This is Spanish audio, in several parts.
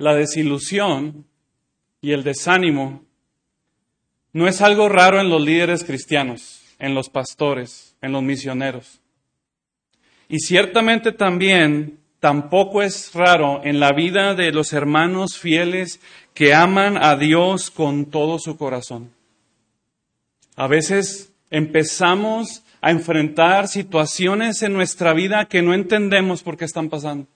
la desilusión y el desánimo no es algo raro en los líderes cristianos, en los pastores, en los misioneros. Y ciertamente también tampoco es raro en la vida de los hermanos fieles que aman a Dios con todo su corazón. A veces empezamos a enfrentar situaciones en nuestra vida que no entendemos por qué están pasando.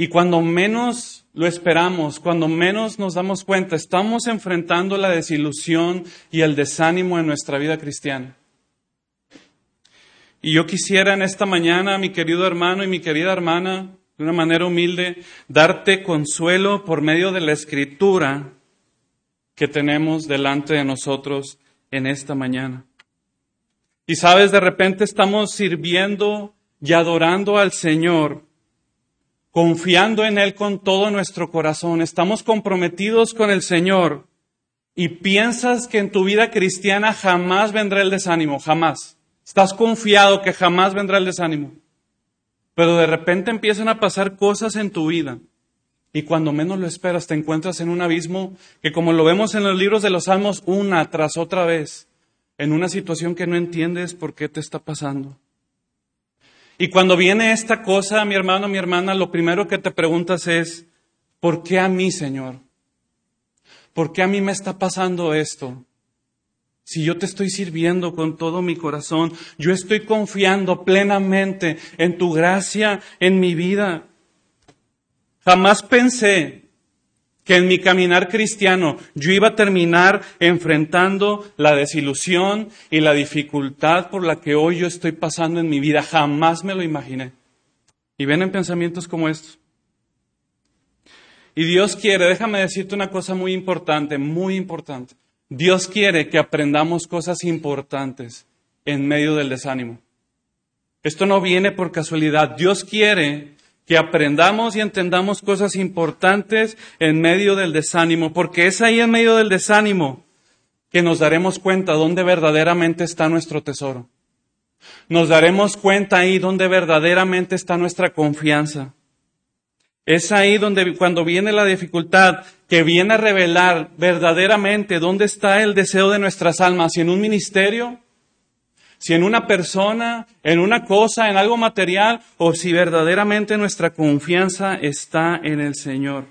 Y cuando menos lo esperamos, cuando menos nos damos cuenta, estamos enfrentando la desilusión y el desánimo en nuestra vida cristiana. Y yo quisiera en esta mañana, mi querido hermano y mi querida hermana, de una manera humilde, darte consuelo por medio de la escritura que tenemos delante de nosotros en esta mañana. Y sabes, de repente estamos sirviendo y adorando al Señor confiando en Él con todo nuestro corazón, estamos comprometidos con el Señor y piensas que en tu vida cristiana jamás vendrá el desánimo, jamás. Estás confiado que jamás vendrá el desánimo. Pero de repente empiezan a pasar cosas en tu vida y cuando menos lo esperas te encuentras en un abismo que como lo vemos en los libros de los Salmos una tras otra vez, en una situación que no entiendes por qué te está pasando. Y cuando viene esta cosa, mi hermano, mi hermana, lo primero que te preguntas es, ¿por qué a mí, Señor? ¿Por qué a mí me está pasando esto? Si yo te estoy sirviendo con todo mi corazón, yo estoy confiando plenamente en tu gracia en mi vida. Jamás pensé que en mi caminar cristiano yo iba a terminar enfrentando la desilusión y la dificultad por la que hoy yo estoy pasando en mi vida. Jamás me lo imaginé. Y ven en pensamientos como estos. Y Dios quiere, déjame decirte una cosa muy importante, muy importante. Dios quiere que aprendamos cosas importantes en medio del desánimo. Esto no viene por casualidad. Dios quiere que aprendamos y entendamos cosas importantes en medio del desánimo, porque es ahí en medio del desánimo que nos daremos cuenta dónde verdaderamente está nuestro tesoro. Nos daremos cuenta ahí donde verdaderamente está nuestra confianza. Es ahí donde cuando viene la dificultad que viene a revelar verdaderamente dónde está el deseo de nuestras almas, si en un ministerio, si en una persona, en una cosa, en algo material, o si verdaderamente nuestra confianza está en el Señor.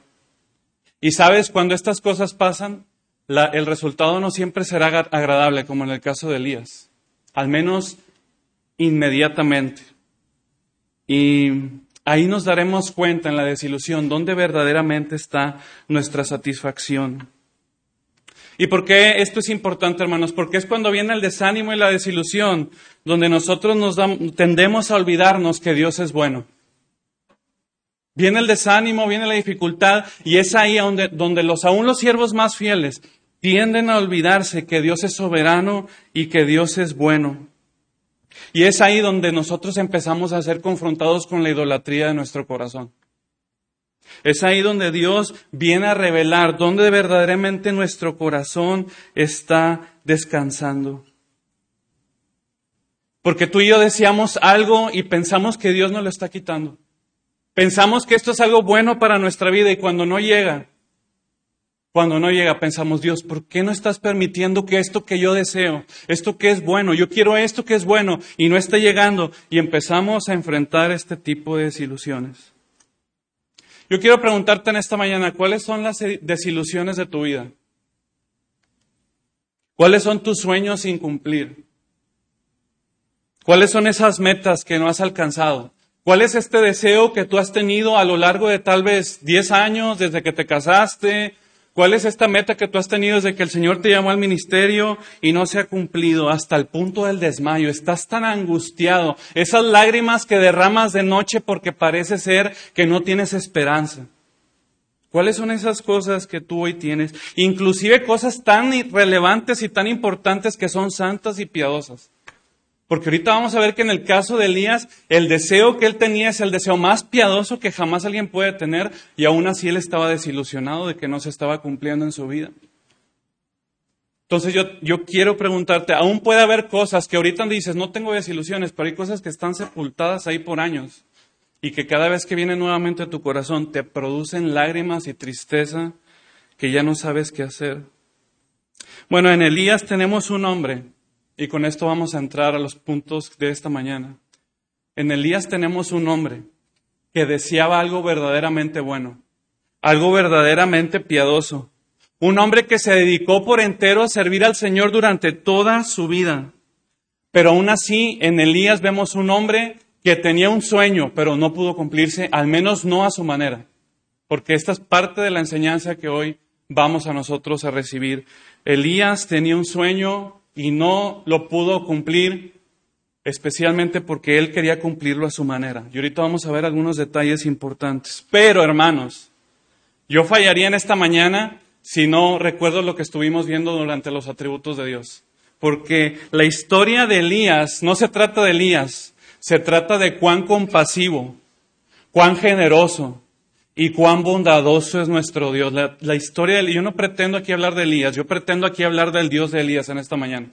Y sabes, cuando estas cosas pasan, el resultado no siempre será agradable, como en el caso de Elías, al menos inmediatamente. Y ahí nos daremos cuenta en la desilusión dónde verdaderamente está nuestra satisfacción. ¿Y por qué esto es importante, hermanos? Porque es cuando viene el desánimo y la desilusión, donde nosotros nos tendemos a olvidarnos que Dios es bueno. Viene el desánimo, viene la dificultad, y es ahí donde, donde los, aún los siervos más fieles tienden a olvidarse que Dios es soberano y que Dios es bueno. Y es ahí donde nosotros empezamos a ser confrontados con la idolatría de nuestro corazón. Es ahí donde Dios viene a revelar dónde verdaderamente nuestro corazón está descansando. Porque tú y yo deseamos algo y pensamos que Dios nos lo está quitando. Pensamos que esto es algo bueno para nuestra vida y cuando no llega, cuando no llega, pensamos, Dios, ¿por qué no estás permitiendo que esto que yo deseo, esto que es bueno, yo quiero esto que es bueno y no esté llegando? Y empezamos a enfrentar este tipo de desilusiones. Yo quiero preguntarte en esta mañana, ¿cuáles son las desilusiones de tu vida? ¿Cuáles son tus sueños sin cumplir? ¿Cuáles son esas metas que no has alcanzado? ¿Cuál es este deseo que tú has tenido a lo largo de tal vez 10 años desde que te casaste, ¿Cuál es esta meta que tú has tenido desde que el Señor te llamó al ministerio y no se ha cumplido hasta el punto del desmayo? Estás tan angustiado. Esas lágrimas que derramas de noche porque parece ser que no tienes esperanza. ¿Cuáles son esas cosas que tú hoy tienes? Inclusive cosas tan relevantes y tan importantes que son santas y piadosas. Porque ahorita vamos a ver que en el caso de Elías, el deseo que él tenía es el deseo más piadoso que jamás alguien puede tener y aún así él estaba desilusionado de que no se estaba cumpliendo en su vida. Entonces yo, yo quiero preguntarte, aún puede haber cosas que ahorita dices, no tengo desilusiones, pero hay cosas que están sepultadas ahí por años. y que cada vez que viene nuevamente tu corazón te producen lágrimas y tristeza que ya no sabes qué hacer. Bueno, en Elías tenemos un hombre, y con esto vamos a entrar a los puntos de esta mañana. En Elías tenemos un hombre que deseaba algo verdaderamente bueno, algo verdaderamente piadoso, un hombre que se dedicó por entero a servir al Señor durante toda su vida. Pero aún así, en Elías vemos un hombre que tenía un sueño, pero no pudo cumplirse, al menos no a su manera. Porque esta es parte de la enseñanza que hoy vamos a nosotros a recibir. Elías tenía un sueño y no lo pudo cumplir, especialmente porque él quería cumplirlo a su manera. Y ahorita vamos a ver algunos detalles importantes. Pero, hermanos, yo fallaría en esta mañana si no recuerdo lo que estuvimos viendo durante los atributos de Dios. Porque la historia de Elías no se trata de Elías, se trata de cuán compasivo, cuán generoso, y cuán bondadoso es nuestro Dios. La, historia de yo no pretendo aquí hablar de Elías, yo pretendo aquí hablar del Dios de Elías en esta mañana.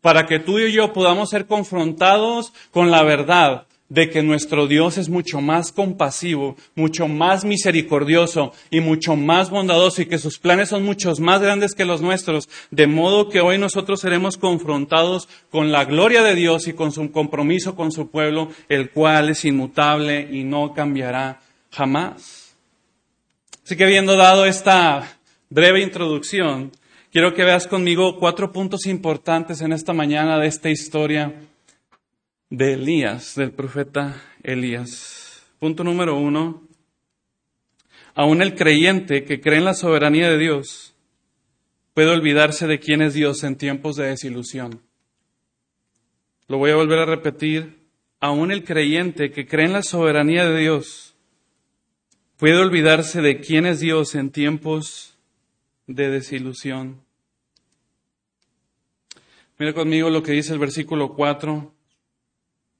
Para que tú y yo podamos ser confrontados con la verdad de que nuestro Dios es mucho más compasivo, mucho más misericordioso y mucho más bondadoso y que sus planes son muchos más grandes que los nuestros, de modo que hoy nosotros seremos confrontados con la gloria de Dios y con su compromiso con su pueblo, el cual es inmutable y no cambiará Jamás. Así que habiendo dado esta breve introducción, quiero que veas conmigo cuatro puntos importantes en esta mañana de esta historia de Elías, del profeta Elías. Punto número uno. Aún el creyente que cree en la soberanía de Dios puede olvidarse de quién es Dios en tiempos de desilusión. Lo voy a volver a repetir. Aún el creyente que cree en la soberanía de Dios Puede olvidarse de quién es Dios en tiempos de desilusión. Mira conmigo lo que dice el versículo 4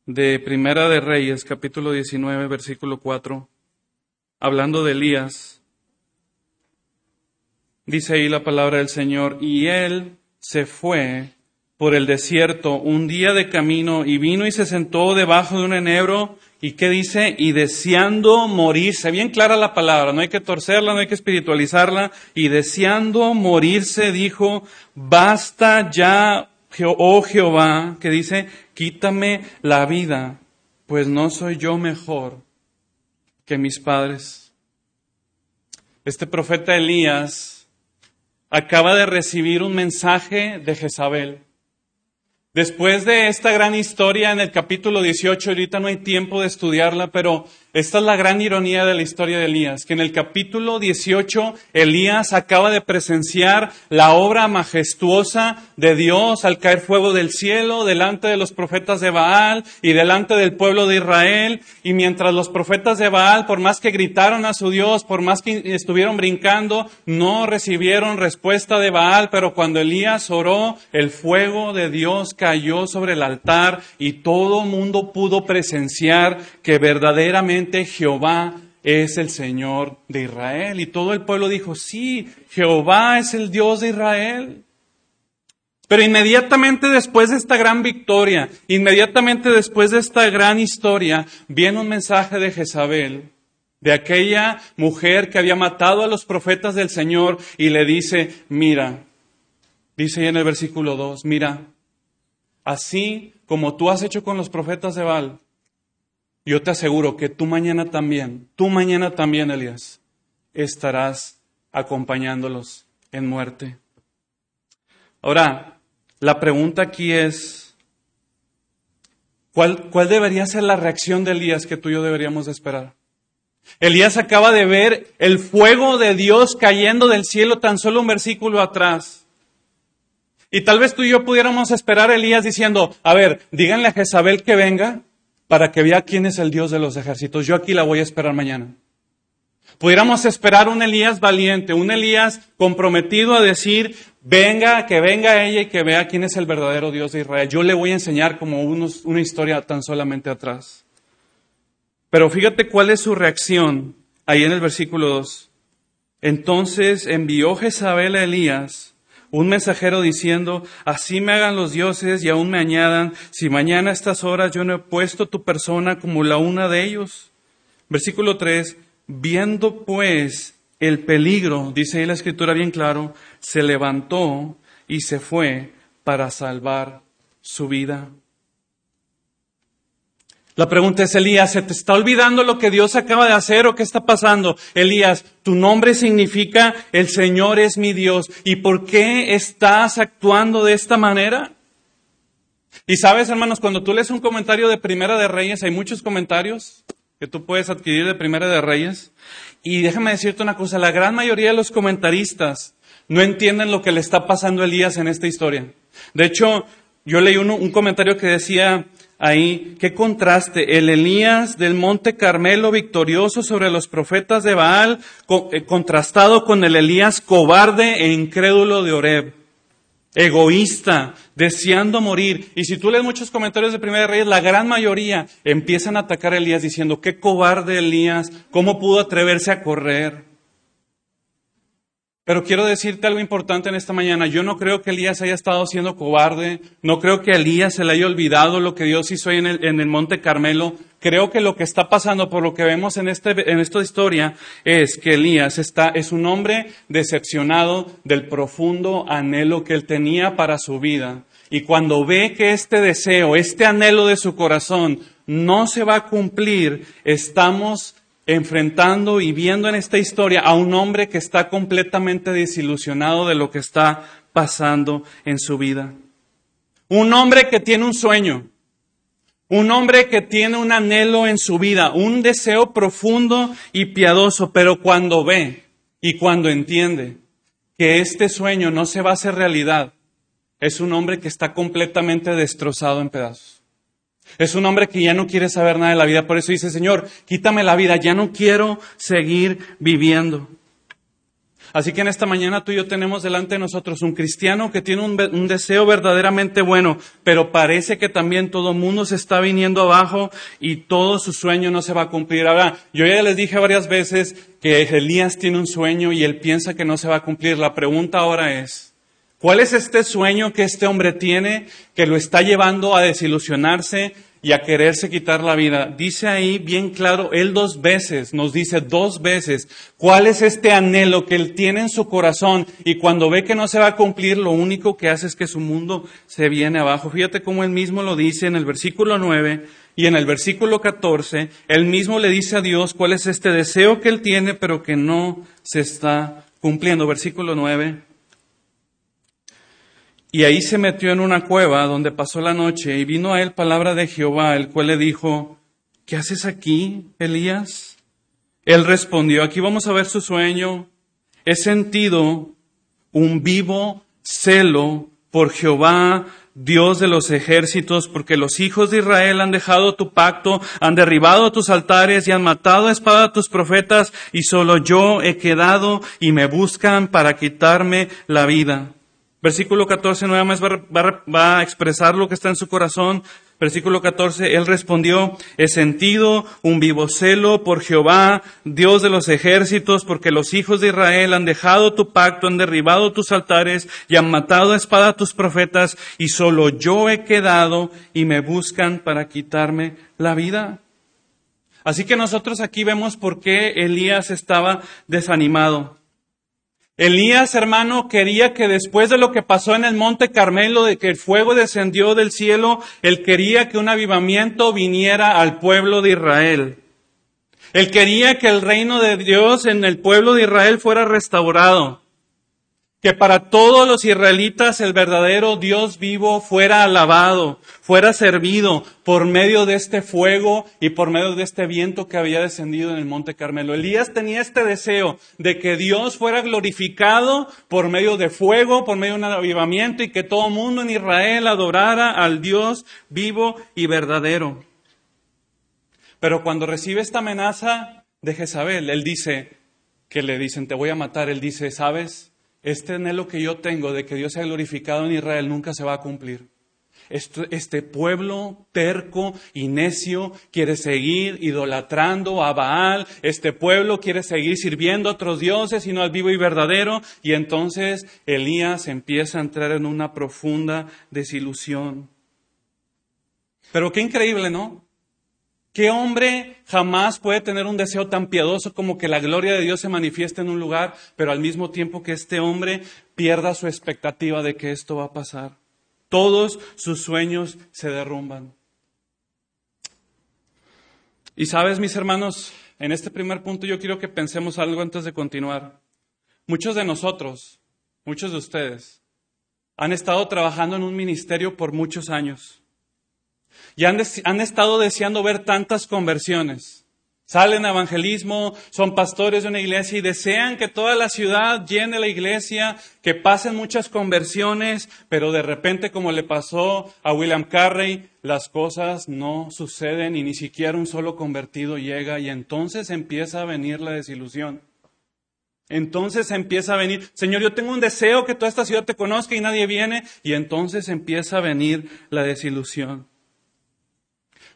de Primera de Reyes, capítulo 19, versículo 4, hablando de Elías. Dice ahí la palabra del Señor, y él se fue por el desierto un día de camino y vino y se sentó debajo de un enebro ¿Y qué dice? Y deseando morirse. Bien clara la palabra, no hay que torcerla, no hay que espiritualizarla. Y deseando morirse dijo, basta ya, oh Jehová, que dice, quítame la vida, pues no soy yo mejor que mis padres. Este profeta Elías acaba de recibir un mensaje de Jezabel. Después de esta gran historia en el capítulo 18, ahorita no hay tiempo de estudiarla, pero esta es la gran ironía de la historia de Elías, que en el capítulo 18 Elías acaba de presenciar la obra majestuosa de Dios al caer fuego del cielo delante de los profetas de Baal y delante del pueblo de Israel. Y mientras los profetas de Baal, por más que gritaron a su Dios, por más que estuvieron brincando, no recibieron respuesta de Baal, pero cuando Elías oró, el fuego de Dios cayó sobre el altar y todo mundo pudo presenciar que verdaderamente Jehová es el Señor de Israel. Y todo el pueblo dijo, sí, Jehová es el Dios de Israel. Pero inmediatamente después de esta gran victoria, inmediatamente después de esta gran historia, viene un mensaje de Jezabel, de aquella mujer que había matado a los profetas del Señor y le dice, mira, dice en el versículo 2, mira, así como tú has hecho con los profetas de Baal, yo te aseguro que tú mañana también, tú mañana también, Elías, estarás acompañándolos en muerte. Ahora, la pregunta aquí es, ¿cuál, ¿cuál, debería ser la reacción de Elías que tú y yo deberíamos esperar? Elías acaba de ver el fuego de Dios cayendo del cielo tan solo un versículo atrás. Y tal vez tú y yo pudiéramos esperar a Elías diciendo, a ver, díganle a Jezabel que venga, para que vea quién es el Dios de los ejércitos. Yo aquí la voy a esperar mañana. Pudiéramos esperar un Elías valiente, un Elías comprometido a decir, venga, que venga ella y que vea quién es el verdadero Dios de Israel. Yo le voy a enseñar como una historia tan solamente atrás. Pero fíjate cuál es su reacción ahí en el versículo 2. Entonces envió Jezabel a Elías un mensajero diciendo, así me hagan los dioses y aún me añadan, si mañana a estas horas yo no he puesto tu persona como la una de ellos. Versículo 3, viendo pues el peligro, dice ahí la escritura bien claro, se levantó y se fue para salvar su vida. La pregunta es, Elías, ¿se te está olvidando lo que Dios acaba de hacer o qué está pasando? Elías, tu nombre significa el Señor es mi Dios. ¿Y por qué estás actuando de esta manera? Y sabes, hermanos, cuando tú lees un comentario de Primera de Reyes, hay muchos comentarios que tú puedes adquirir de Primera de Reyes. Y déjame decirte una cosa, la gran mayoría de los comentaristas no entienden lo que le está pasando a Elías en esta historia. De hecho, yo leí un comentario que decía, ahí, qué contraste, el Elías del Monte Carmelo victorioso sobre los profetas de Baal, eh, contrastado con el Elías cobarde e incrédulo de Oreb, egoísta, deseando morir. Y si tú lees muchos comentarios de Primera Reyes, la gran mayoría empiezan a atacar a Elías diciendo, qué cobarde Elías, cómo pudo atreverse a correr. Pero quiero decirte algo importante en esta mañana. Yo no creo que Elías haya estado siendo cobarde. No creo que Elías se le haya olvidado lo que Dios hizo en el, en el Monte Carmelo. Creo que lo que está pasando, por lo que vemos en, este, en esta historia, es que Elías está, es un hombre decepcionado del profundo anhelo que él tenía para su vida. Y cuando ve que este deseo, este anhelo de su corazón no se va a cumplir, estamos enfrentando y viendo en esta historia a un hombre que está completamente desilusionado de lo que está pasando en su vida. Un hombre que tiene un sueño, un hombre que tiene un anhelo en su vida, un deseo profundo y piadoso, pero cuando ve y cuando entiende que este sueño no se va a hacer realidad, es un hombre que está completamente destrozado en pedazos. Es un hombre que ya no quiere saber nada de la vida, por eso dice, Señor, quítame la vida, ya no quiero seguir viviendo. Así que en esta mañana tú y yo tenemos delante de nosotros un cristiano que tiene un, deseo verdaderamente bueno, pero parece que también todo el mundo se está viniendo abajo y todo su sueño no se va a cumplir. Ahora, yo ya les dije varias veces que Elías tiene un sueño y él piensa que no se va a cumplir. La pregunta ahora es, ¿Cuál es este sueño que este hombre tiene que lo está llevando a desilusionarse y a quererse quitar la vida? Dice ahí bien claro, él dos veces, nos dice dos veces, cuál es este anhelo que él tiene en su corazón y cuando ve que no se va a cumplir, lo único que hace es que su mundo se viene abajo. Fíjate cómo él mismo lo dice en el versículo 9 y en el versículo 14, él mismo le dice a Dios cuál es este deseo que él tiene pero que no se está cumpliendo. Versículo 9. Y ahí se metió en una cueva donde pasó la noche y vino a él palabra de Jehová, el cual le dijo, ¿qué haces aquí, Elías? Él respondió, aquí vamos a ver su sueño. He sentido un vivo celo por Jehová, Dios de los ejércitos, porque los hijos de Israel han dejado tu pacto, han derribado tus altares y han matado a espada a tus profetas, y solo yo he quedado y me buscan para quitarme la vida. Versículo 14 nuevamente va, va, a expresar lo que está en su corazón. Versículo 14, él respondió, he sentido un vivo celo por Jehová, Dios de los ejércitos, porque los hijos de Israel han dejado tu pacto, han derribado tus altares y han matado a espada a tus profetas, y solo yo he quedado y me buscan para quitarme la vida. Así que nosotros aquí vemos por qué Elías estaba desanimado. Elías, hermano, quería que después de lo que pasó en el monte Carmelo, de que el fuego descendió del cielo, él quería que un avivamiento viniera al pueblo de Israel. Él quería que el reino de Dios en el pueblo de Israel fuera restaurado que para todos los israelitas el verdadero Dios vivo fuera alabado, fuera servido por medio de este fuego y por medio de este viento que había descendido en el monte Carmelo. Elías tenía este deseo de que Dios fuera glorificado por medio de fuego, por medio de un avivamiento y que todo el mundo en Israel adorara al Dios vivo y verdadero. Pero cuando recibe esta amenaza de Jezabel, él dice, que le dicen, te voy a matar, él dice, ¿sabes? Este anhelo que yo tengo de que Dios sea glorificado en Israel nunca se va a cumplir. Este pueblo terco y necio quiere seguir idolatrando a Baal. Este pueblo quiere seguir sirviendo a otros dioses y no al vivo y verdadero. Y entonces Elías empieza a entrar en una profunda desilusión. Pero qué increíble, ¿no? ¿Qué hombre jamás puede tener un deseo tan piadoso como que la gloria de Dios se manifieste en un lugar, pero al mismo tiempo que este hombre pierda su expectativa de que esto va a pasar? Todos sus sueños se derrumban. Y sabes, mis hermanos, en este primer punto yo quiero que pensemos algo antes de continuar. Muchos de nosotros, muchos de ustedes, han estado trabajando en un ministerio por muchos años y han, estado deseando ver tantas conversiones. Salen a evangelismo, son pastores de una iglesia y desean que toda la ciudad llene la iglesia, que pasen muchas conversiones, pero de repente, como le pasó a William Carrey, las cosas no suceden y ni siquiera un solo convertido llega y entonces empieza a venir la desilusión. Entonces empieza a venir, Señor, yo tengo un deseo que toda esta ciudad te conozca y nadie viene y entonces empieza a venir la desilusión.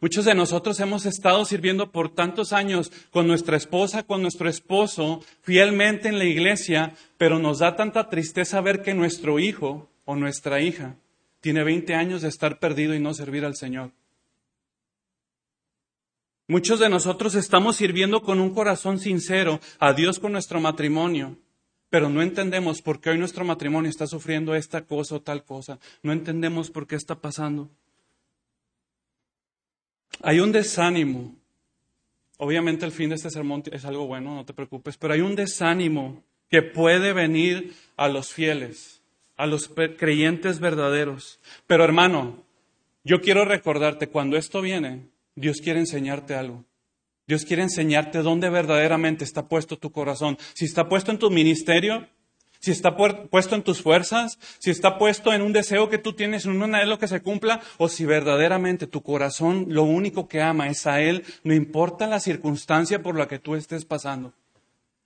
Muchos de nosotros hemos estado sirviendo por tantos años con nuestra esposa, con nuestro esposo, fielmente en la iglesia, pero nos da tanta tristeza ver que nuestro hijo o nuestra hija tiene 20 años de estar perdido y no servir al Señor. Muchos de nosotros estamos sirviendo con un corazón sincero a Dios con nuestro matrimonio, pero no entendemos por qué hoy nuestro matrimonio está sufriendo esta cosa o tal cosa. No entendemos por qué está pasando. Hay un desánimo. Obviamente el fin de este sermón es algo bueno, no te preocupes, pero hay un desánimo que puede venir a los fieles, a los creyentes verdaderos. Pero hermano, yo quiero recordarte, cuando esto viene, Dios quiere enseñarte algo. Dios quiere enseñarte dónde verdaderamente está puesto tu corazón. Si está puesto en tu ministerio, si está puesto en tus fuerzas, si está puesto en un deseo que tú tienes, en un anhelo que se cumpla, o si verdaderamente tu corazón lo único que ama es a Él, no importa la circunstancia por la que tú estés pasando.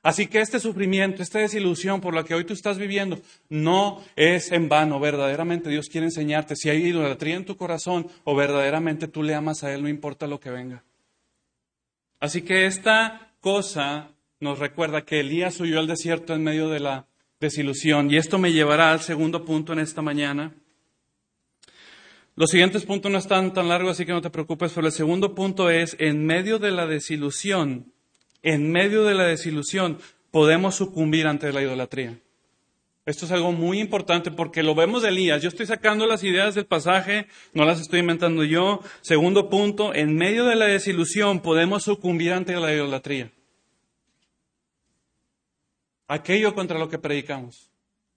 Así que este sufrimiento, esta desilusión por la que hoy tú estás viviendo, no es en vano. Verdaderamente Dios quiere enseñarte si hay idolatría en tu corazón o verdaderamente tú le amas a Él, no importa lo que venga. Así que esta cosa nos recuerda que Elías huyó al desierto en medio de la desilusión. Y esto me llevará al segundo punto en esta mañana. Los siguientes puntos no están tan largos, así que no te preocupes, pero el segundo punto es, en medio de la desilusión, en medio de la desilusión, podemos sucumbir ante la idolatría. Esto es algo muy importante porque lo vemos de Elías. Yo estoy sacando las ideas del pasaje, no las estoy inventando yo. Segundo punto, en medio de la desilusión podemos sucumbir ante la idolatría aquello contra lo que predicamos.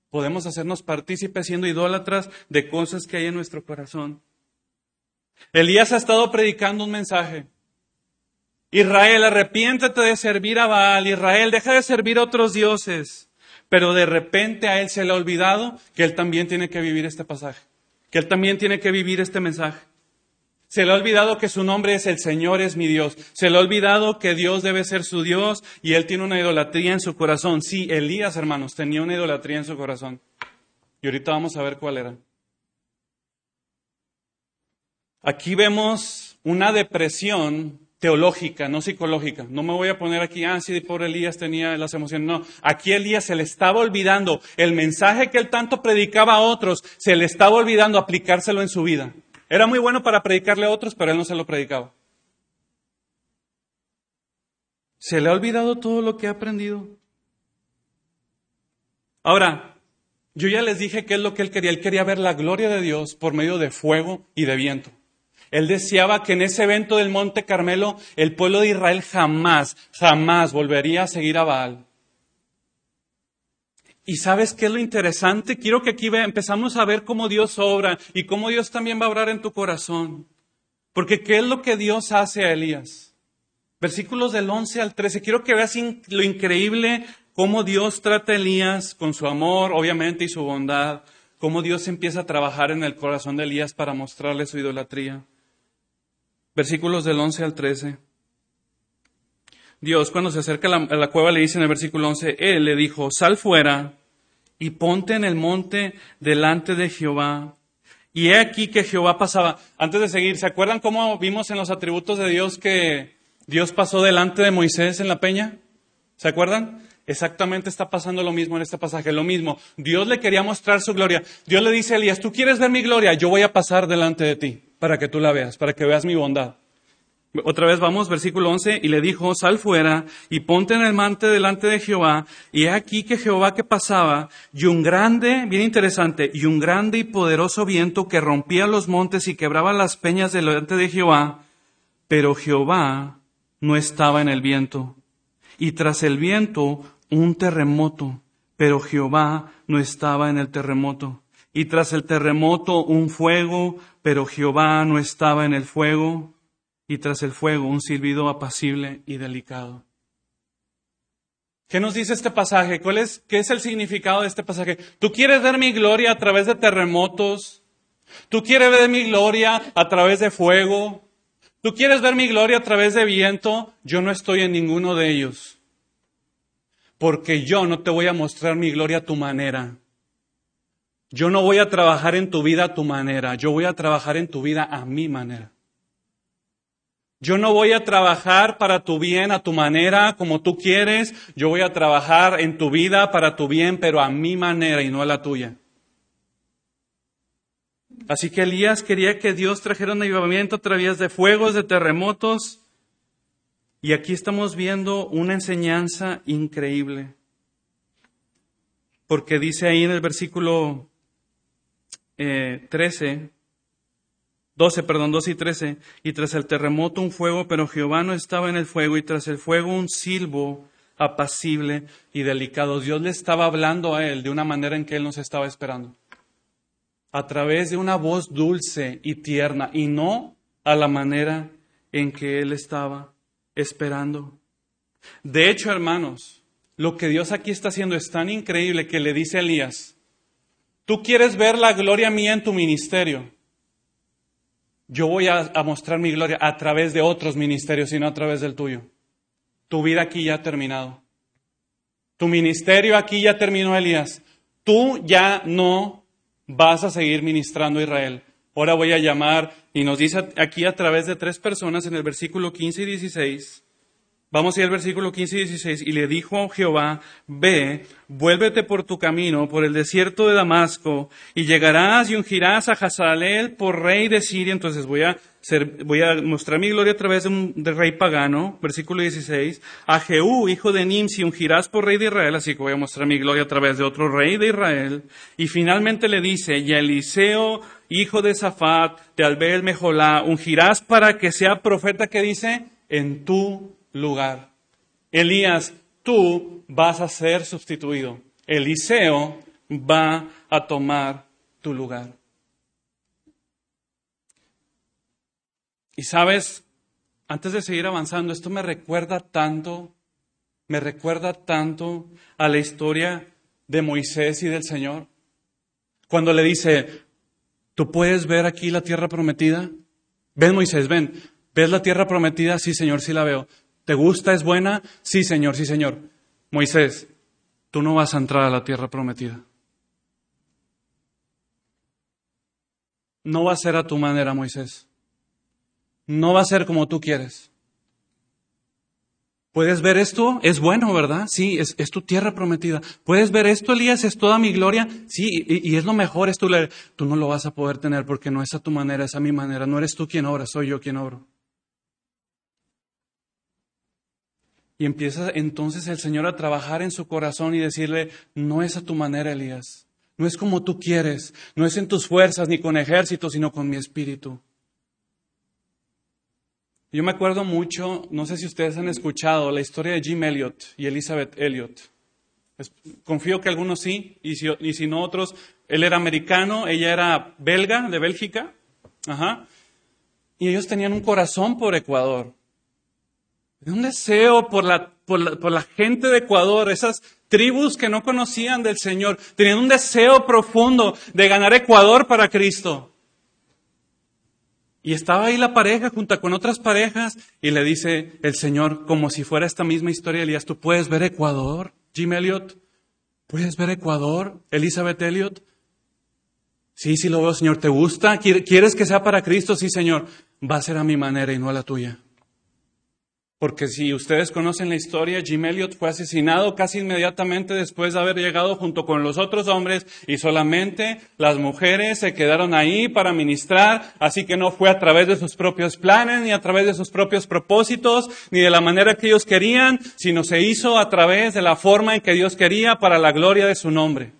Podemos hacernos partícipes siendo idólatras de cosas que hay en nuestro corazón. Elías ha estado predicando un mensaje. Israel, arrepiéntete de servir a Baal. Israel, deja de servir a otros dioses. Pero de repente a él se le ha olvidado que él también tiene que vivir este pasaje. Que él también tiene que vivir este mensaje. Se le ha olvidado que su nombre es el Señor es mi Dios. Se le ha olvidado que Dios debe ser su Dios y él tiene una idolatría en su corazón. Sí, Elías, hermanos, tenía una idolatría en su corazón. Y ahorita vamos a ver cuál era. Aquí vemos una depresión teológica, no psicológica. No me voy a poner aquí, ah, sí, por Elías tenía las emociones. No, aquí Elías se le estaba olvidando el mensaje que él tanto predicaba a otros, se le estaba olvidando aplicárselo en su vida. Era muy bueno para predicarle a otros, pero él no se lo predicaba. Se le ha olvidado todo lo que ha aprendido. Ahora, yo ya les dije qué es lo que él quería. Él quería ver la gloria de Dios por medio de fuego y de viento. Él deseaba que en ese evento del Monte Carmelo el pueblo de Israel jamás, jamás volvería a seguir a Baal. Y sabes qué es lo interesante? Quiero que aquí empezamos a ver cómo Dios obra y cómo Dios también va a obrar en tu corazón. Porque ¿qué es lo que Dios hace a Elías? Versículos del 11 al 13. Quiero que veas lo increíble cómo Dios trata a Elías con su amor, obviamente, y su bondad. Cómo Dios empieza a trabajar en el corazón de Elías para mostrarle su idolatría. Versículos del 11 al 13. Dios cuando se acerca a la, cueva le dice en el versículo 11, Él le dijo, sal fuera y ponte en el monte delante de Jehová. Y he aquí que Jehová pasaba. Antes de seguir, ¿se acuerdan cómo vimos en los atributos de Dios que Dios pasó delante de Moisés en la peña? ¿Se acuerdan? Exactamente está pasando lo mismo en este pasaje, lo mismo. Dios le quería mostrar su gloria. Dios le dice a Elías, tú quieres ver mi gloria, yo voy a pasar delante de ti para que tú la veas, para que veas mi bondad. Otra vez vamos, versículo 11, y le dijo, sal fuera y ponte en el mante delante de Jehová, y he aquí que Jehová que pasaba, y un grande, bien interesante, y un grande y poderoso viento que rompía los montes y quebraba las peñas delante de Jehová, pero Jehová no estaba en el viento. Y tras el viento un terremoto, pero Jehová no estaba en el terremoto. Y tras el terremoto un fuego, pero Jehová no estaba en el fuego. Y tras el fuego un silbido apacible y delicado. ¿Qué nos dice este pasaje? ¿Cuál es, ¿Qué es el significado de este pasaje? ¿Tú quieres ver mi gloria a través de terremotos? ¿Tú quieres ver mi gloria a través de fuego? ¿Tú quieres ver mi gloria a través de viento? Yo no estoy en ninguno de ellos porque yo no te voy a mostrar mi gloria a tu manera. Yo no voy a trabajar en tu vida a tu manera, yo voy a trabajar en tu vida a mi manera. Yo no voy a trabajar para tu bien a tu manera, como tú quieres, yo voy a trabajar en tu vida para tu bien, pero a mi manera y no a la tuya. Así que Elías quería que Dios trajera un avivamiento a través de fuegos, de terremotos, y aquí estamos viendo una enseñanza increíble. Porque dice ahí en el versículo 13, eh, 12, perdón, 12 y 13, y tras el terremoto un fuego, pero Jehová no estaba en el fuego, y tras el fuego un silbo apacible y delicado. Dios le estaba hablando a él de una manera en que él nos estaba esperando. A través de una voz dulce y tierna, y no a la manera en que él estaba esperando. De hecho, hermanos, lo que Dios aquí está haciendo es tan increíble que le dice a Elías, tú quieres ver la gloria mía en tu ministerio. Yo voy a, mostrar mi gloria a través de otros ministerios y no a través del tuyo. Tu vida aquí ya ha terminado. Tu ministerio aquí ya terminó, Elías. Tú ya no vas a seguir ministrando a Israel. Ahora voy a llamar, y nos dice aquí a través de tres personas en el versículo 15 y 16. Vamos a ir al versículo 15 y 16. Y le dijo Jehová, ve, vuélvete por tu camino, por el desierto de Damasco, y llegarás y ungirás a Hazalel por rey de Siria. Entonces voy a voy a mostrar mi gloria a través de un rey pagano, versículo 16, a Jehú, hijo de Nimsi, ungirás por rey de Israel, así que voy a mostrar mi gloria a través de otro rey de Israel, y finalmente le dice, y Eliseo, hijo de Safat, de Albel Mejolá, ungirás para que sea profeta que dice, en tu lugar. Elías, tú vas a ser sustituido. Eliseo va a tomar tu lugar. Y sabes, antes de seguir avanzando, esto me recuerda tanto, me recuerda tanto a la historia de Moisés y del Señor. Cuando le dice, ¿tú puedes ver aquí la tierra prometida? Ven Moisés, ven. ¿Ves la tierra prometida? Sí, Señor, sí la veo. ¿Te gusta? ¿Es buena? Sí, Señor, sí, Señor. Moisés, tú no vas a entrar a la tierra prometida. No va a ser a tu manera, Moisés no va a ser como tú quieres. ¿Puedes ver esto? Es bueno, ¿verdad? Sí, es, tu tierra prometida. ¿Puedes ver esto, Elías? Es toda mi gloria. Sí, y, es lo mejor, es tu Tú no lo vas a poder tener porque no es a tu manera, es a mi manera. No eres tú quien obra, soy yo quien obro. Y empieza entonces el Señor a trabajar en su corazón y decirle, no es a tu manera, Elías. No es como tú quieres. No es en tus fuerzas ni con ejércitos, sino con mi espíritu. Yo me acuerdo mucho, no sé si ustedes han escuchado la historia de Jim Elliot y Elizabeth Elliot. confío que algunos sí, y si, y si, no otros. Él era americano, ella era belga, de Bélgica. Ajá. Y ellos tenían un corazón por Ecuador. Un deseo por la, por la, por la gente de Ecuador, esas tribus que no conocían del Señor. Tenían un deseo profundo de ganar Ecuador para Cristo. Y estaba ahí la pareja junto con otras parejas y le dice el Señor, como si fuera esta misma historia Elías, ¿tú puedes ver Ecuador, Jim Elliot? ¿Puedes ver Ecuador, Elizabeth Elliot? Sí, sí lo veo, Señor. ¿Te gusta? ¿Quieres que sea para Cristo? Sí, Señor. Va a ser a mi manera y no a la tuya. Porque si ustedes conocen la historia, Jim Elliot fue asesinado casi inmediatamente después de haber llegado junto con los otros hombres y solamente las mujeres se quedaron ahí para ministrar, así que no fue a través de sus propios planes, ni a través de sus propios propósitos, ni de la manera que ellos querían, sino se hizo a través de la forma en que Dios quería para la gloria de su nombre.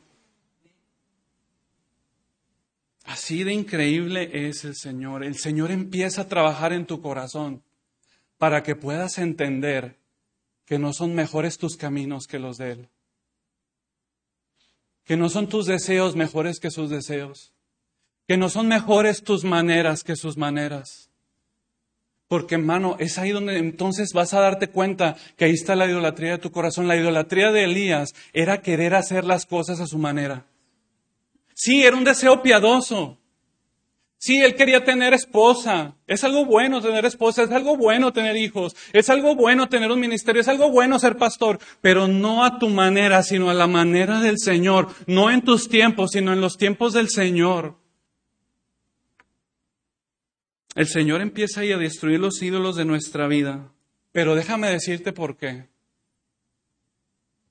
Así de increíble es el Señor. El Señor empieza a trabajar en tu corazón para que puedas entender que no son mejores tus caminos que los de Él, que no son tus deseos mejores que sus deseos, que no son mejores tus maneras que sus maneras. Porque, hermano, es ahí donde entonces vas a darte cuenta que ahí está la idolatría de tu corazón. La idolatría de Elías era querer hacer las cosas a su manera. Sí, era un deseo piadoso. Sí, él quería tener esposa. Es algo bueno tener esposa, es algo bueno tener hijos, es algo bueno tener un ministerio, es algo bueno ser pastor, pero no a tu manera, sino a la manera del Señor, no en tus tiempos, sino en los tiempos del Señor. El Señor empieza ahí a destruir los ídolos de nuestra vida, pero déjame decirte por qué.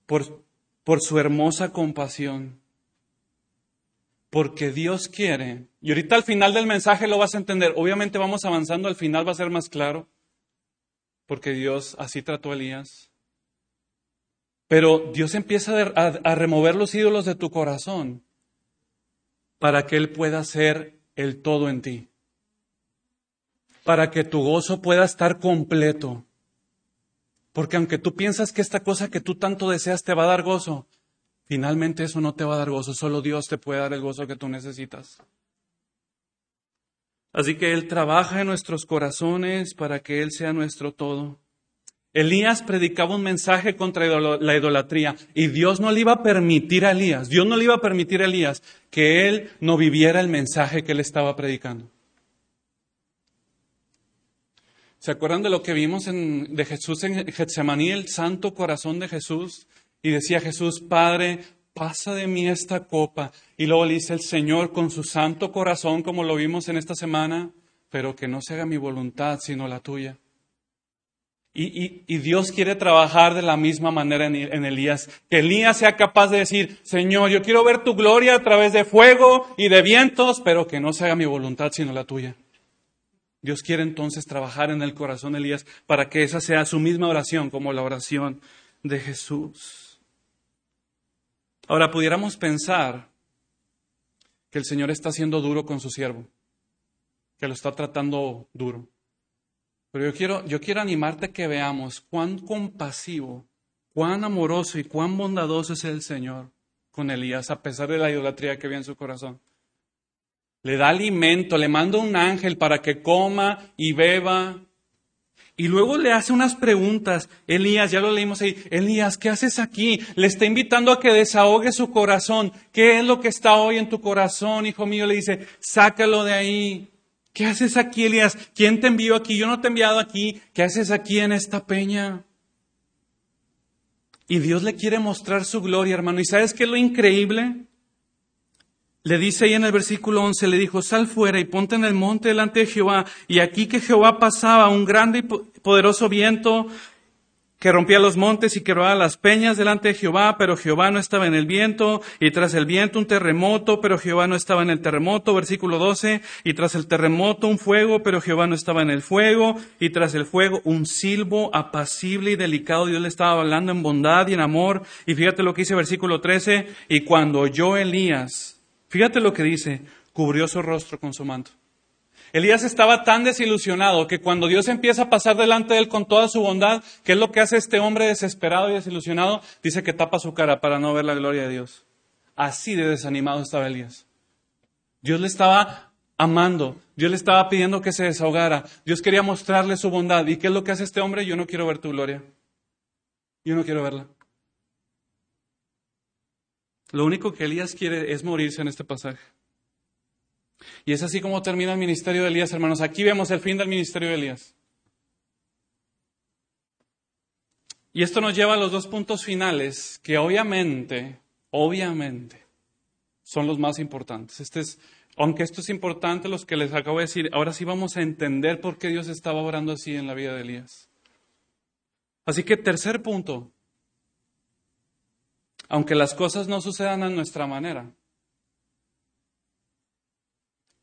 Por, por su hermosa compasión porque Dios quiere. Y ahorita al final del mensaje lo vas a entender. Obviamente vamos avanzando, al final va a ser más claro, porque Dios así trató a Elías. Pero Dios empieza a, remover los ídolos de tu corazón para que Él pueda ser el todo en ti. Para que tu gozo pueda estar completo. Porque aunque tú piensas que esta cosa que tú tanto deseas te va a dar gozo, Finalmente eso no te va a dar gozo, solo Dios te puede dar el gozo que tú necesitas. Así que Él trabaja en nuestros corazones para que Él sea nuestro todo. Elías predicaba un mensaje contra la idolatría y Dios no le iba a permitir a Elías, Dios no le iba a permitir a Elías que él no viviera el mensaje que él estaba predicando. ¿Se acuerdan de lo que vimos de Jesús en Getsemaní, el santo corazón de Jesús? Y decía Jesús, Padre, pasa de mí esta copa. Y luego le dice el Señor con su santo corazón, como lo vimos en esta semana, pero que no se haga mi voluntad, sino la tuya. Y, Dios quiere trabajar de la misma manera en, en, Elías. Que Elías sea capaz de decir, Señor, yo quiero ver tu gloria a través de fuego y de vientos, pero que no se haga mi voluntad, sino la tuya. Dios quiere entonces trabajar en el corazón de Elías para que esa sea su misma oración como la oración de Jesús. Ahora, pudiéramos pensar que el Señor está siendo duro con su siervo, que lo está tratando duro. Pero yo quiero, yo quiero animarte a que veamos cuán compasivo, cuán amoroso y cuán bondadoso es el Señor con Elías, a pesar de la idolatría que había en su corazón. Le da alimento, le manda un ángel para que coma y beba y luego le hace unas preguntas. Elías, ya lo leímos ahí. Elías, ¿qué haces aquí? Le está invitando a que desahogue su corazón. ¿Qué es lo que está hoy en tu corazón, hijo mío? Le dice, sácalo de ahí. ¿Qué haces aquí, Elías? ¿Quién te envió aquí? Yo no te he enviado aquí. ¿Qué haces aquí en esta peña? Y Dios le quiere mostrar su gloria, hermano. ¿Y sabes qué es lo increíble? Le dice ahí en el versículo 11, le dijo, sal fuera y ponte en el monte delante de Jehová. Y aquí que Jehová pasaba un grande y poderoso viento que rompía los montes y quebraba las peñas delante de Jehová, pero Jehová no estaba en el viento, y tras el viento un terremoto, pero Jehová no estaba en el terremoto, versículo 12, y tras el terremoto un fuego, pero Jehová no estaba en el fuego, y tras el fuego un silbo apacible y delicado, Dios le estaba hablando en bondad y en amor, y fíjate lo que dice versículo 13, y cuando oyó Elías, Fíjate lo que dice, cubrió su rostro con su manto. Elías estaba tan desilusionado que cuando Dios empieza a pasar delante de él con toda su bondad, ¿qué es lo que hace este hombre desesperado y desilusionado? Dice que tapa su cara para no ver la gloria de Dios. Así de desanimado estaba Elías. Dios le estaba amando, Dios le estaba pidiendo que se desahogara, Dios quería mostrarle su bondad. ¿Y qué es lo que hace este hombre? Yo no quiero ver tu gloria. Yo no quiero verla. Lo único que Elías quiere es morirse en este pasaje. Y es así como termina el ministerio de Elías, hermanos. Aquí vemos el fin del ministerio de Elías. Y esto nos lleva a los dos puntos finales que obviamente, obviamente, son los más importantes. Este es, aunque esto es importante, los que les acabo de decir, ahora sí vamos a entender por qué Dios estaba orando así en la vida de Elías. Así que tercer punto, aunque las cosas no sucedan a nuestra manera,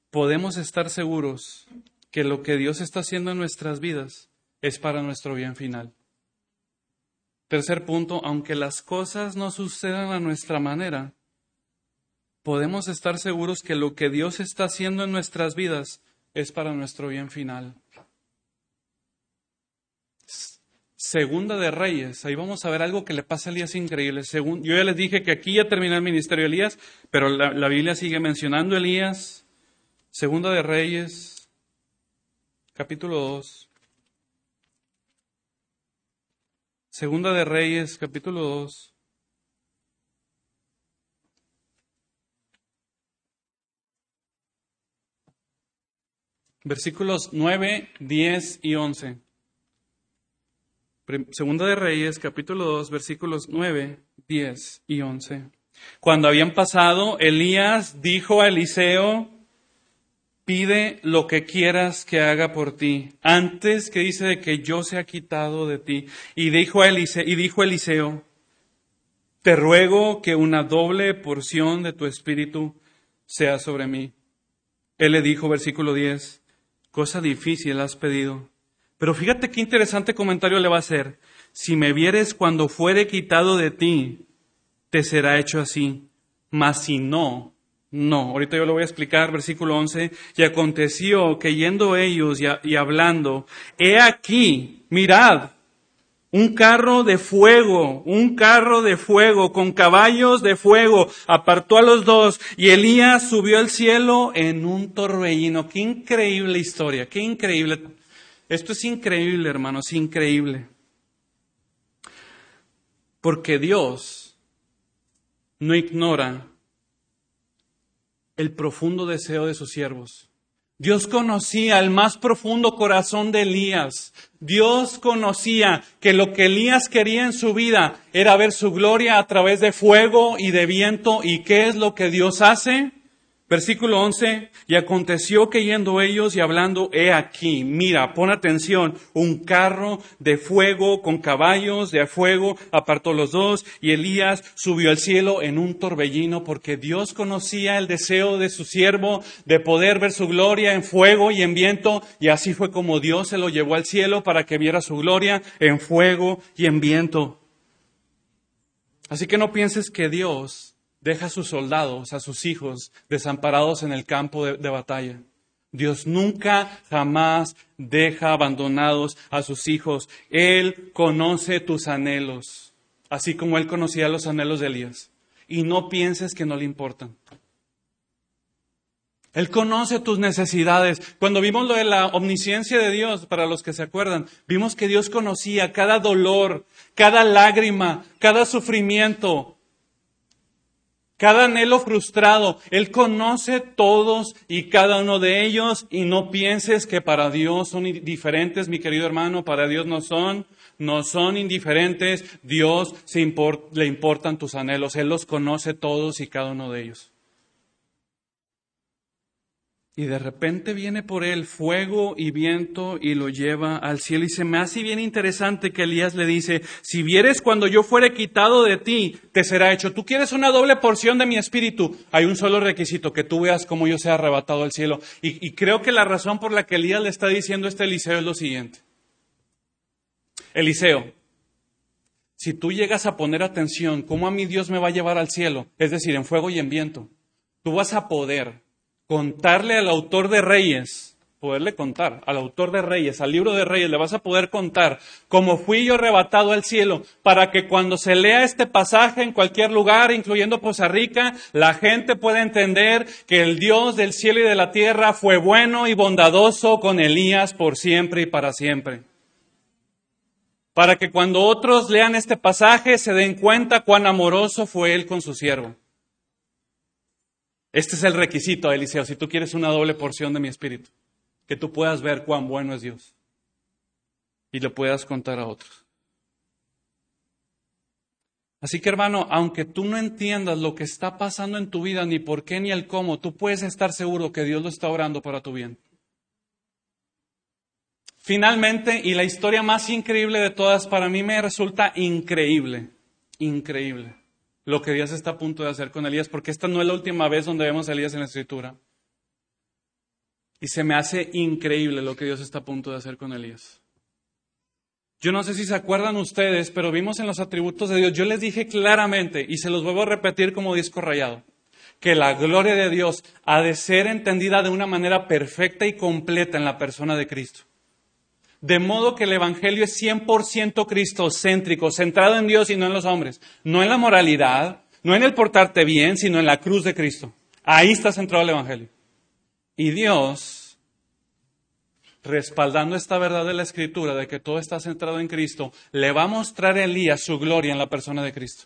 podemos estar seguros que lo que Dios está haciendo en nuestras vidas es para nuestro bien final. Tercer punto, aunque las cosas no sucedan a nuestra manera, podemos estar seguros que lo que Dios está haciendo en nuestras vidas es para nuestro bien final. Segunda de Reyes, ahí vamos a ver algo que le pasa a Elías increíble. yo ya les dije que aquí ya termina el ministerio de Elías, pero la, Biblia sigue mencionando Elías. Segunda de Reyes, capítulo 2. Segunda de Reyes, capítulo 2. Versículos 9, 10 y 11. Segunda de Reyes, capítulo 2, versículos 9, 10 y 11. Cuando habían pasado, Elías dijo a Eliseo, pide lo que quieras que haga por ti, antes que dice de que yo sea quitado de ti. Y dijo, Eliseo, y dijo Eliseo, te ruego que una doble porción de tu espíritu sea sobre mí. Él le dijo, versículo 10, Cosa difícil has pedido. Pero fíjate qué interesante comentario le va a hacer. Si me vieres cuando fuere quitado de ti, te será hecho así. Mas si no, no. Ahorita yo lo voy a explicar, versículo 11. Y aconteció que yendo ellos y, hablando, he aquí, mirad, un carro de fuego, un carro de fuego con caballos de fuego, apartó a los dos y Elías subió al cielo en un torbellino. Qué increíble historia, qué increíble. Esto es increíble, hermanos, increíble. Porque Dios no ignora el profundo deseo de sus siervos. Dios conocía el más profundo corazón de Elías. Dios conocía que lo que Elías quería en su vida era ver su gloria a través de fuego y de viento. ¿Y qué es lo que Dios hace? Versículo 11, y aconteció que yendo ellos y hablando, he aquí, mira, pon atención, un carro de fuego con caballos de fuego apartó los dos, y Elías subió al cielo en un torbellino, porque Dios conocía el deseo de su siervo de poder ver su gloria en fuego y en viento, y así fue como Dios se lo llevó al cielo para que viera su gloria en fuego y en viento. Así que no pienses que Dios deja a sus soldados, a sus hijos, desamparados en el campo de, batalla. Dios nunca, jamás deja abandonados a sus hijos. Él conoce tus anhelos, así como Él conocía los anhelos de Elías. Y no pienses que no le importan. Él conoce tus necesidades. Cuando vimos lo de la omnisciencia de Dios, para los que se acuerdan, vimos que Dios conocía cada dolor, cada lágrima, cada sufrimiento, cada anhelo frustrado. Él conoce todos y cada uno de ellos y no pienses que para Dios son diferentes, mi querido hermano, para Dios no son, no son indiferentes. Dios le importan tus anhelos. Él los conoce todos y cada uno de ellos. Y de repente viene por él fuego y viento y lo lleva al cielo. Y se me hace bien interesante que Elías le dice, si vieres cuando yo fuere quitado de ti, te será hecho. Tú quieres una doble porción de mi espíritu. Hay un solo requisito, que tú veas cómo yo sea arrebatado al cielo. Y, creo que la razón por la que Elías le está diciendo este Eliseo es lo siguiente. Eliseo, si tú llegas a poner atención, ¿cómo a mi Dios me va a llevar al cielo? Es decir, en fuego y en viento. Tú vas a poder contarle al autor de Reyes, poderle contar al autor de Reyes, al libro de Reyes, le vas a poder contar cómo fui yo arrebatado al cielo, para que cuando se lea este pasaje en cualquier lugar, incluyendo Poza Rica, la gente pueda entender que el Dios del cielo y de la tierra fue bueno y bondadoso con Elías por siempre y para siempre. Para que cuando otros lean este pasaje se den cuenta cuán amoroso fue él con su siervo. Este es el requisito, Eliseo, si tú quieres una doble porción de mi espíritu, que tú puedas ver cuán bueno es Dios y lo puedas contar a otros. Así que hermano, aunque tú no entiendas lo que está pasando en tu vida, ni por qué ni el cómo, tú puedes estar seguro que Dios lo está orando para tu bien. Finalmente, y la historia más increíble de todas, para mí me resulta increíble, increíble, lo que Dios está a punto de hacer con Elías, porque esta no es la última vez donde vemos a Elías en la escritura. Y se me hace increíble lo que Dios está a punto de hacer con Elías. Yo no sé si se acuerdan ustedes, pero vimos en los atributos de Dios, yo les dije claramente, y se los vuelvo a repetir como disco rayado, que la gloria de Dios ha de ser entendida de una manera perfecta y completa en la persona de Cristo. De modo que el Evangelio es 100% cristocéntrico, centrado en Dios y no en los hombres. No en la moralidad, no en el portarte bien, sino en la cruz de Cristo. Ahí está centrado el Evangelio. Y Dios, respaldando esta verdad de la Escritura, de que todo está centrado en Cristo, le va a mostrar a Elías su gloria en la persona de Cristo.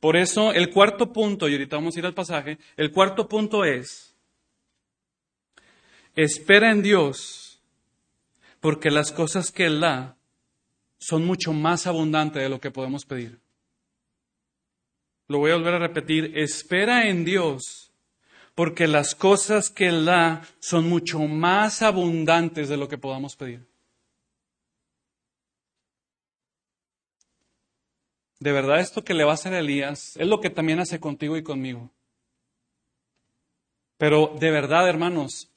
Por eso el cuarto punto, y ahorita vamos a ir al pasaje, el cuarto punto es, espera en Dios porque las cosas que Él da son mucho más abundantes de lo que podemos pedir. Lo voy a volver a repetir, espera en Dios, porque las cosas que Él da son mucho más abundantes de lo que podamos pedir. De verdad, esto que le va a hacer a Elías es lo que también hace contigo y conmigo. Pero de verdad, hermanos,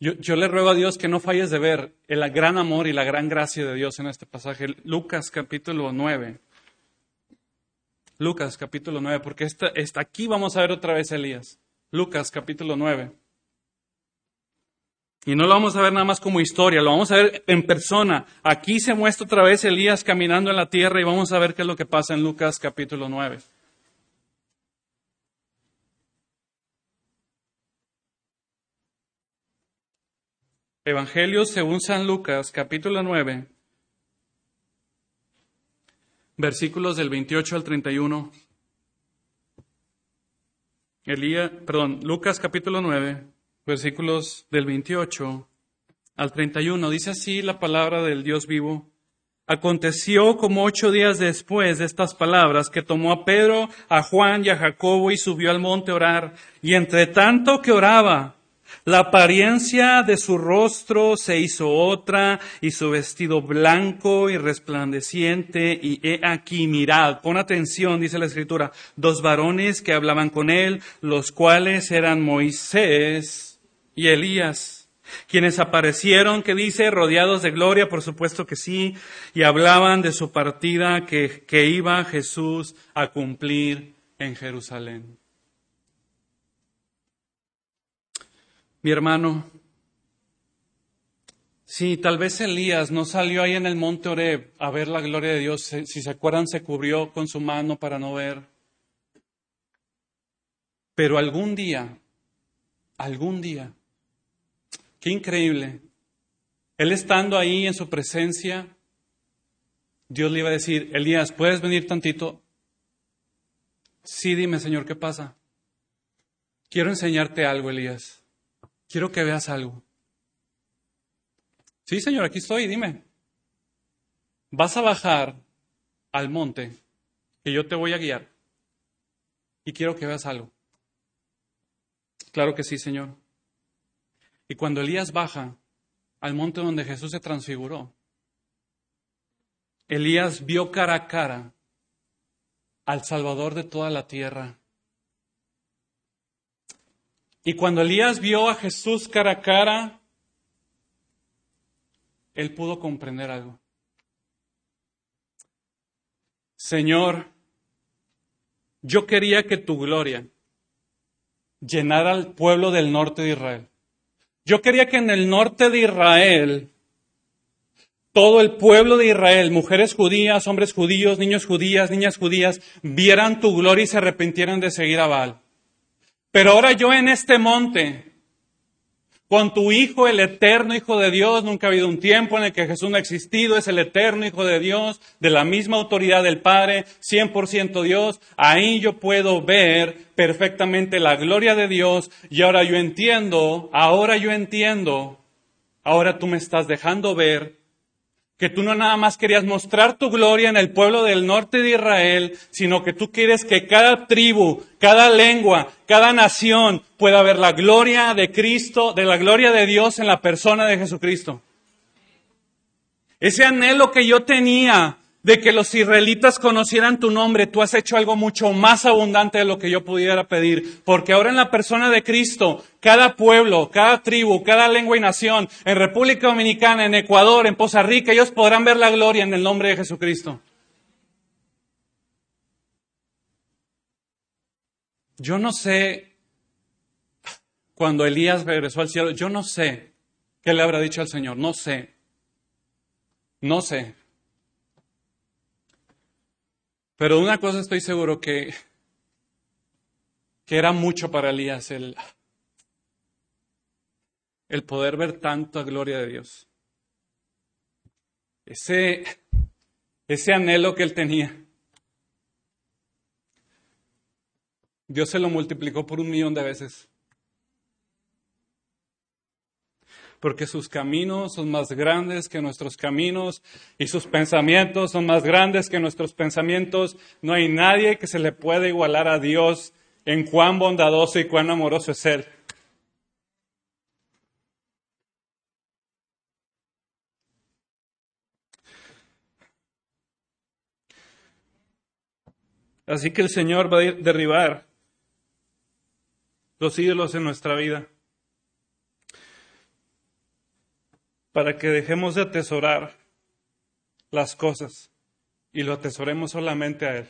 yo, le ruego a Dios que no falles de ver el gran amor y la gran gracia de Dios en este pasaje. Lucas capítulo 9. Lucas capítulo 9, porque esta, aquí vamos a ver otra vez a Elías. Lucas capítulo 9. Y no lo vamos a ver nada más como historia, lo vamos a ver en persona. Aquí se muestra otra vez Elías caminando en la tierra y vamos a ver qué es lo que pasa en Lucas capítulo 9. Evangelio según San Lucas, capítulo 9, versículos del 28 al 31. Elías, perdón, Lucas capítulo 9, versículos del 28 al 31. Dice así la palabra del Dios vivo. Aconteció como ocho días después de estas palabras que tomó a Pedro, a Juan y a Jacobo y subió al monte a orar. Y entre tanto que oraba, la apariencia de su rostro se hizo otra y su vestido blanco y resplandeciente y he aquí, mirad, pon atención, dice la escritura, dos varones que hablaban con él, los cuales eran Moisés y Elías, quienes aparecieron, que dice, rodeados de gloria, por supuesto que sí, y hablaban de su partida que, que iba Jesús a cumplir en Jerusalén. Mi hermano, sí, tal vez Elías no salió ahí en el monte Oreb a ver la gloria de Dios. Si se acuerdan, se cubrió con su mano para no ver. Pero algún día, algún día, qué increíble, él estando ahí en su presencia, Dios le iba a decir, Elías, ¿puedes venir tantito? Sí, dime, Señor, ¿qué pasa? Quiero enseñarte algo, Elías quiero que veas algo. Sí, Señor, aquí estoy, dime. Vas a bajar al monte que yo te voy a guiar y quiero que veas algo. Claro que sí, Señor. Y cuando Elías baja al monte donde Jesús se transfiguró, Elías vio cara a cara al Salvador de toda la tierra y cuando Elías vio a Jesús cara a cara, él pudo comprender algo. Señor, yo quería que tu gloria llenara al pueblo del norte de Israel. Yo quería que en el norte de Israel, todo el pueblo de Israel, mujeres judías, hombres judíos, niños judías, niñas judías, vieran tu gloria y se arrepintieran de seguir a Baal. Pero ahora yo en este monte, con tu Hijo, el eterno Hijo de Dios, nunca ha habido un tiempo en el que Jesús no ha existido, es el eterno Hijo de Dios, de la misma autoridad del Padre, 100% Dios, ahí yo puedo ver perfectamente la gloria de Dios y ahora yo entiendo, ahora yo entiendo, ahora tú me estás dejando ver que tú no nada más querías mostrar tu gloria en el pueblo del norte de Israel, sino que tú quieres que cada tribu, cada lengua, cada nación pueda ver la gloria de Cristo, de la gloria de Dios en la persona de Jesucristo. Ese anhelo que yo tenía de que los israelitas conocieran tu nombre, tú has hecho algo mucho más abundante de lo que yo pudiera pedir, porque ahora en la persona de Cristo, cada pueblo, cada tribu, cada lengua y nación, en República Dominicana, en Ecuador, en Poza Rica, ellos podrán ver la gloria en el nombre de Jesucristo. Yo no sé, cuando Elías regresó al cielo, yo no sé qué le habrá dicho al Señor, no sé, no sé. Pero una cosa estoy seguro que, que era mucho para Elías el, el poder ver tanta gloria de Dios. Ese, ese anhelo que él tenía. Dios se lo multiplicó por un millón de veces. Porque sus caminos son más grandes que nuestros caminos y sus pensamientos son más grandes que nuestros pensamientos. No hay nadie que se le pueda igualar a Dios en cuán bondadoso y cuán amoroso es Él. Así que el Señor va a derribar los ídolos en nuestra vida. Para que dejemos de atesorar las cosas y lo atesoremos solamente a Él.